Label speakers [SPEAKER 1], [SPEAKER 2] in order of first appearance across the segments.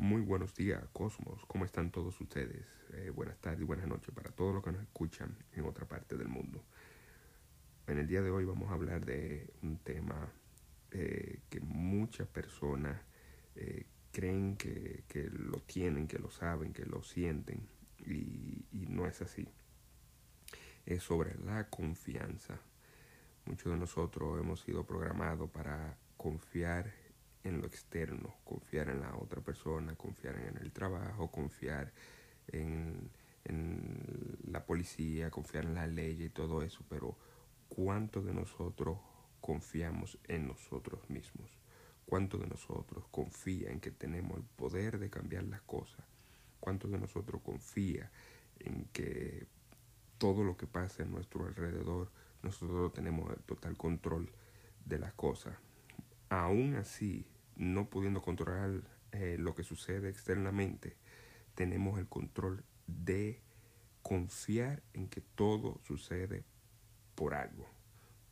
[SPEAKER 1] Muy buenos días, Cosmos. ¿Cómo están todos ustedes? Eh, buenas tardes y buenas noches para todos los que nos escuchan en otra parte del mundo. En el día de hoy vamos a hablar de un tema eh, que muchas personas eh, creen que, que, lo tienen, que lo saben, que lo sienten y, y no es así. Es sobre la confianza. Muchos de nosotros hemos sido programados para confiar en lo externo, confiar en la otra persona, confiar en el trabajo, confiar en, en la policía, confiar en la ley y todo eso, pero ¿cuánto de nosotros confiamos en nosotros mismos? ¿Cuánto de nosotros confía en que tenemos el poder de cambiar las cosas? ¿Cuánto de nosotros confía en que todo lo que pasa en nuestro alrededor, nosotros tenemos el total control de las cosas? Aún así, no pudiendo controlar eh, lo que sucede externamente, tenemos el control de confiar en que todo sucede por algo,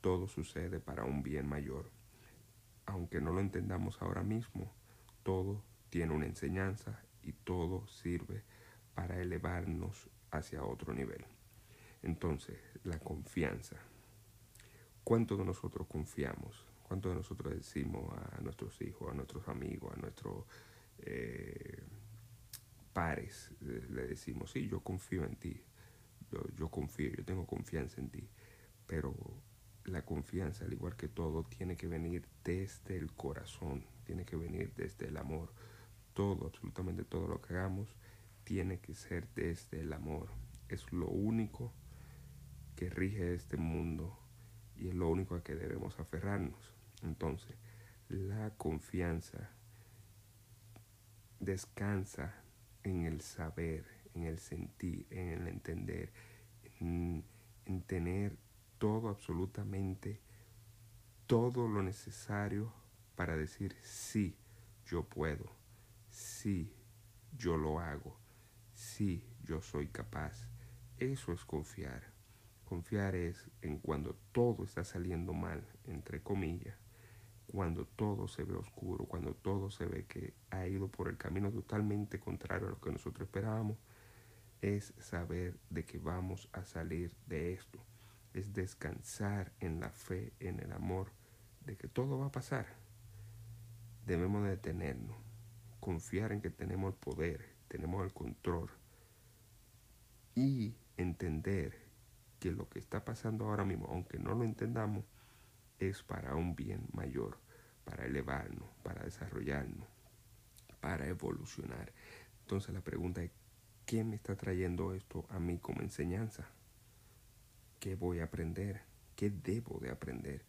[SPEAKER 1] todo sucede para un bien mayor. Aunque no lo entendamos ahora mismo, todo tiene una enseñanza y todo sirve para elevarnos hacia otro nivel. Entonces, la confianza. ¿Cuánto de nosotros confiamos? ¿Cuántos de nosotros decimos a nuestros hijos, a nuestros amigos, a nuestros eh, pares, le decimos, sí, yo confío en ti, yo, yo confío, yo tengo confianza en ti, pero la confianza, al igual que todo, tiene que venir desde el corazón, tiene que venir desde el amor. Todo, absolutamente todo lo que hagamos, tiene que ser desde el amor. Es lo único que rige este mundo y es lo único a que debemos aferrarnos. Entonces, la confianza descansa en el saber, en el sentir, en el entender, en, en tener todo absolutamente, todo lo necesario para decir sí, yo puedo, sí, yo lo hago, sí, yo soy capaz. Eso es confiar. Confiar es en cuando todo está saliendo mal, entre comillas, cuando todo se ve oscuro, cuando todo se ve que ha ido por el camino totalmente contrario a lo que nosotros esperábamos, es saber de que vamos a salir de esto. Es descansar en la fe, en el amor, de que todo va a pasar. Debemos detenernos, confiar en que tenemos el poder, tenemos el control y entender que lo que está pasando ahora mismo, aunque no lo entendamos, es para un bien mayor, para elevarnos, para desarrollarnos, para evolucionar. Entonces la pregunta es, ¿qué me está trayendo esto a mí como enseñanza? ¿Qué voy a aprender? ¿Qué debo de aprender?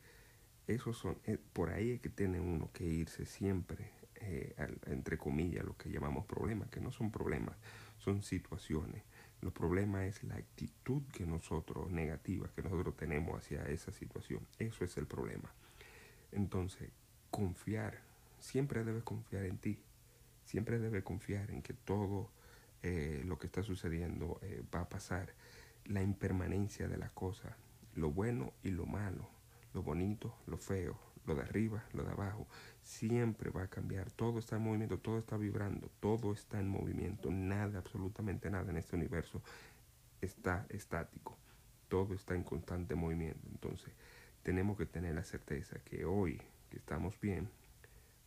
[SPEAKER 1] Esos son, eh, por ahí es que tiene uno que irse siempre, eh, entre comillas, lo que llamamos problemas, que no son problemas, son situaciones. Los problemas es la actitud que nosotros, negativa, que nosotros tenemos hacia esa situación. Eso es el problema. Entonces, confiar, siempre debes confiar en ti. Siempre debes confiar en que todo eh, lo que está sucediendo eh, va a pasar. La impermanencia de las cosas, lo bueno y lo malo, lo bonito, lo feo, lo de arriba, lo de abajo, siempre va a cambiar. Todo está en movimiento, todo está vibrando, todo está en movimiento. Nada, absolutamente nada en este universo está estático. Todo está en constante movimiento. Entonces, tenemos que tener la certeza que hoy que estamos bien,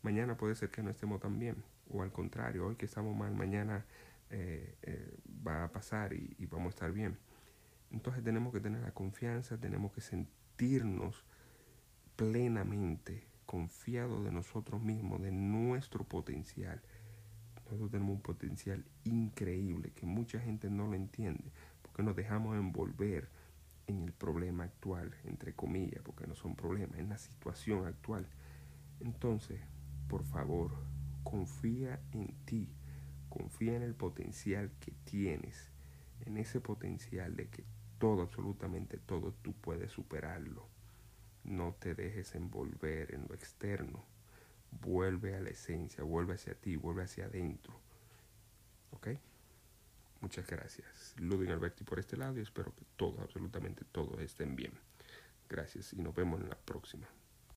[SPEAKER 1] mañana puede ser que no estemos tan bien. O al contrario, hoy que estamos mal, mañana eh, eh, va a pasar y, y vamos a estar bien. Entonces tenemos que tener la confianza, tenemos que sentirnos plenamente confiados de nosotros mismos, de nuestro potencial. Nosotros tenemos un potencial increíble que mucha gente no lo entiende porque nos dejamos envolver en el problema actual, entre comillas, porque no son problemas, en la situación actual. Entonces, por favor, confía en ti, confía en el potencial que tienes, en ese potencial de que todo, absolutamente todo, tú puedes superarlo. No te dejes envolver en lo externo. Vuelve a la esencia, vuelve hacia ti, vuelve hacia adentro. ¿Ok? Muchas gracias. Ludwig Alberti por este lado y espero que todo, absolutamente todo estén bien. Gracias y nos vemos en la próxima.